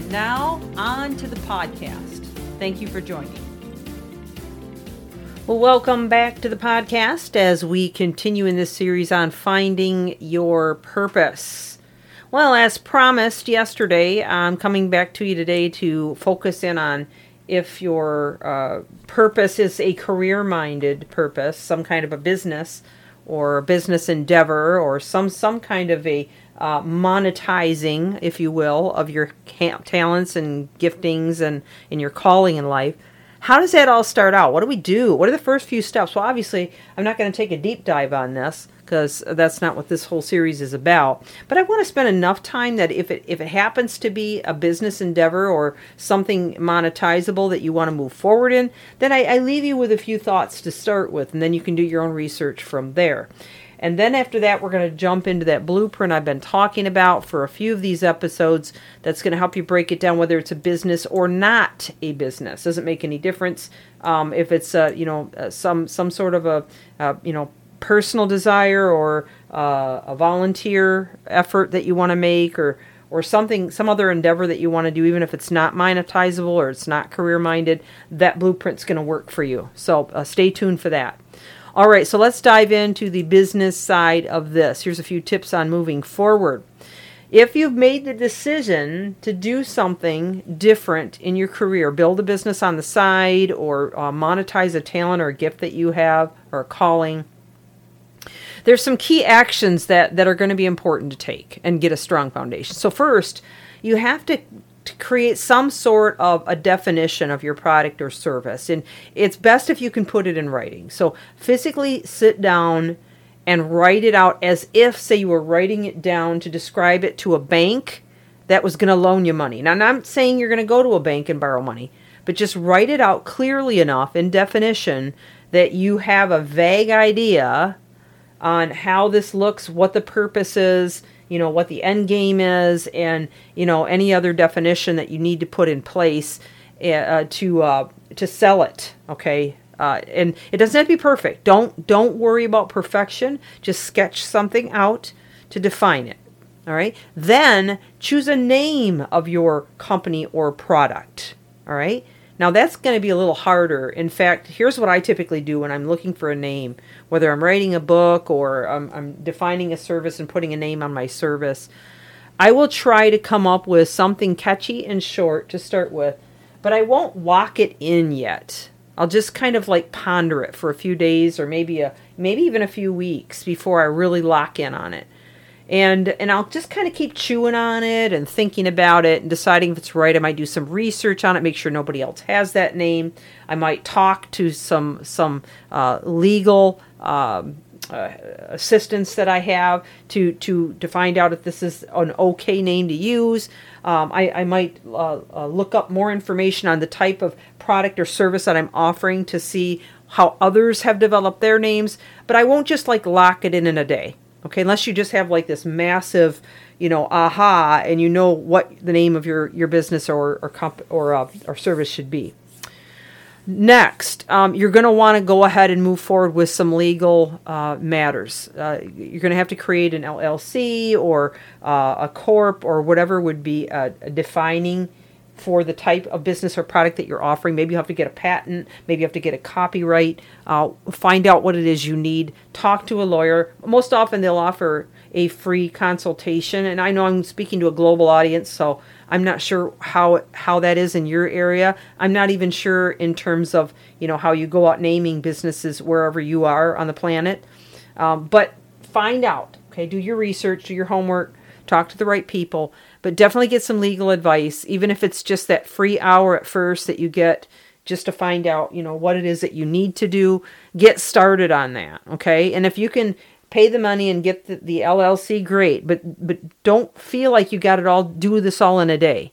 And now, on to the podcast. Thank you for joining. Well, welcome back to the podcast as we continue in this series on finding your purpose. Well, as promised yesterday, I'm coming back to you today to focus in on if your uh, purpose is a career minded purpose, some kind of a business or business endeavor or some, some kind of a uh, monetizing, if you will, of your talents and giftings and in your calling in life. How does that all start out? What do we do? What are the first few steps? Well, obviously, I'm not going to take a deep dive on this because that's not what this whole series is about. But I want to spend enough time that if it if it happens to be a business endeavor or something monetizable that you want to move forward in, then I, I leave you with a few thoughts to start with, and then you can do your own research from there. And then after that, we're going to jump into that blueprint I've been talking about for a few of these episodes. That's going to help you break it down whether it's a business or not a business. Doesn't make any difference um, if it's uh, you know some some sort of a uh, you know personal desire or uh, a volunteer effort that you want to make or or something some other endeavor that you want to do even if it's not monetizable or it's not career minded that blueprint's going to work for you. So uh, stay tuned for that. All right so let's dive into the business side of this. Here's a few tips on moving forward. If you've made the decision to do something different in your career, build a business on the side or uh, monetize a talent or a gift that you have or a calling, there's some key actions that, that are going to be important to take and get a strong foundation. So, first, you have to, to create some sort of a definition of your product or service. And it's best if you can put it in writing. So, physically sit down and write it out as if, say, you were writing it down to describe it to a bank that was going to loan you money. Now, I'm not saying you're going to go to a bank and borrow money, but just write it out clearly enough in definition that you have a vague idea on how this looks, what the purpose is, you know, what the end game is, and you know any other definition that you need to put in place eh, uh, to uh, to sell it. Okay, uh, and it doesn't have to be perfect. Don't don't worry about perfection. Just sketch something out to define it. All right. Then choose a name of your company or product. All right. Now that's going to be a little harder. In fact, here's what I typically do when I'm looking for a name, whether I'm writing a book or I'm, I'm defining a service and putting a name on my service. I will try to come up with something catchy and short to start with, but I won't lock it in yet. I'll just kind of like ponder it for a few days or maybe a maybe even a few weeks before I really lock in on it and and I'll just kind of keep chewing on it and thinking about it and deciding if it's right. I might do some research on it, make sure nobody else has that name. I might talk to some some uh, legal um, uh, assistants that I have to to to find out if this is an okay name to use. Um, I, I might uh, uh look up more information on the type of product or service that I'm offering to see how others have developed their names, but I won't just like lock it in in a day. Okay, unless you just have like this massive, you know, aha, and you know what the name of your your business or or comp or uh, or service should be. Next, um, you're going to want to go ahead and move forward with some legal uh, matters. Uh, you're going to have to create an LLC or uh, a corp or whatever would be uh, defining for the type of business or product that you're offering. Maybe you have to get a patent, maybe you have to get a copyright, uh, find out what it is you need, talk to a lawyer. Most often they'll offer a free consultation and I know I'm speaking to a global audience so I'm not sure how how that is in your area. I'm not even sure in terms of, you know, how you go out naming businesses wherever you are on the planet. Um, but find out, okay, do your research, do your homework, talk to the right people but definitely get some legal advice, even if it's just that free hour at first that you get just to find out, you know, what it is that you need to do. Get started on that, okay? And if you can pay the money and get the, the LLC, great, but but don't feel like you got it all. Do this all in a day.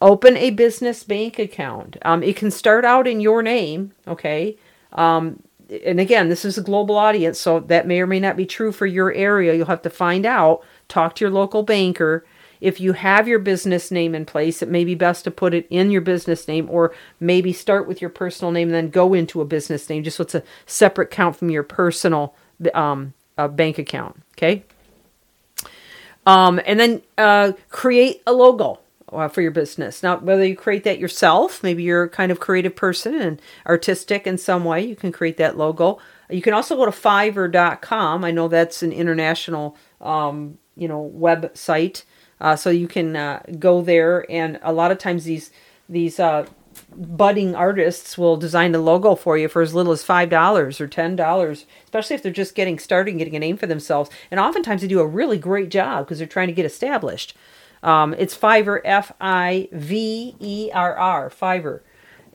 open a business bank account. Um, it can start out in your name, okay? Um, and again, this is a global audience, so that may or may not be true for your area. You'll have to find out. Talk to your local banker. If you have your business name in place, it may be best to put it in your business name or maybe start with your personal name and then go into a business name, just so it's a separate account from your personal um, uh, bank account. Okay. Um, and then uh, create a logo uh, for your business. Now, whether you create that yourself, maybe you're a kind of creative person and artistic in some way, you can create that logo. You can also go to Fiverr.com. I know that's an international, um, you know, website, uh, so you can uh, go there. And a lot of times these these uh, budding artists will design the logo for you for as little as five dollars or ten dollars, especially if they're just getting started and getting a name for themselves. And oftentimes they do a really great job because they're trying to get established. Um, it's Fiverr, F I V E R R, Fiverr.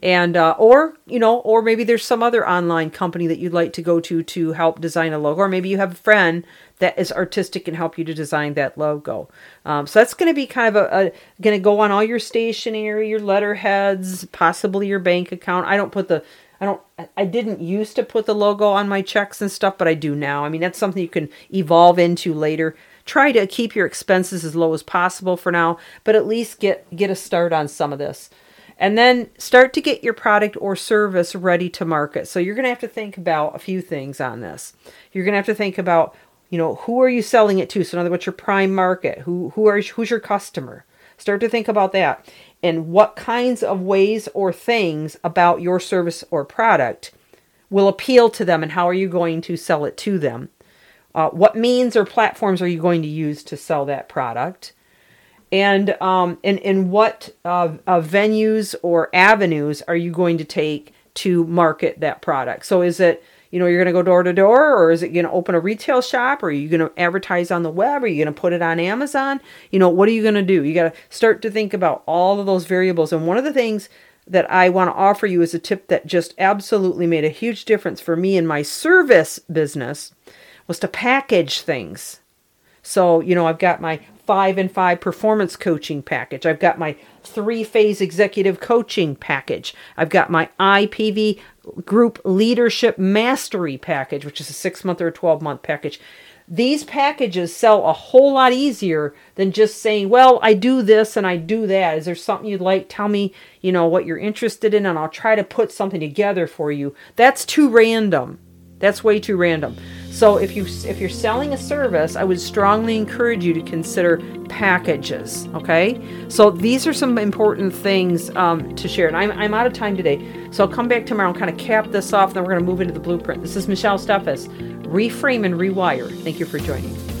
And, uh, or, you know, or maybe there's some other online company that you'd like to go to to help design a logo, or maybe you have a friend that is artistic and help you to design that logo. Um, so that's going to be kind of a, a going to go on all your stationery, your letterheads, possibly your bank account. I don't put the I don't I didn't used to put the logo on my checks and stuff, but I do now. I mean, that's something you can evolve into later try to keep your expenses as low as possible for now, but at least get get a start on some of this. And then start to get your product or service ready to market. So you're going to have to think about a few things on this. You're going to have to think about, you know, who are you selling it to? So in other words, your prime market. Who who are who's your customer? Start to think about that. And what kinds of ways or things about your service or product will appeal to them and how are you going to sell it to them? Uh, what means or platforms are you going to use to sell that product? And um, and, and what uh, uh, venues or avenues are you going to take to market that product? So is it you know you're going to go door to door or is it going to open a retail shop? Or are you going to advertise on the web? Or are you going to put it on amazon? You know what are you going to do? You got to start to think about all of those variables. And one of the things that i want to offer you is a tip that just absolutely made a huge difference for me in my service business was to package things. So, you know, I've got my five and five performance coaching package. I've got my three phase executive coaching package. I've got my IPV group leadership mastery package, which is a six month or a 12 month package. These packages sell a whole lot easier than just saying, well, I do this and I do that. Is there something you'd like? Tell me, you know, what you're interested in, and I'll try to put something together for you. That's too random. That's way too random. So if you if you're selling a service, I would strongly encourage you to consider packages. Okay, so these are some important things um, to share. And I'm I'm out of time today, so I'll come back tomorrow and kind of cap this off. Then we're going to move into the blueprint. This is Michelle Steffes. Reframe and rewire. Thank you for joining.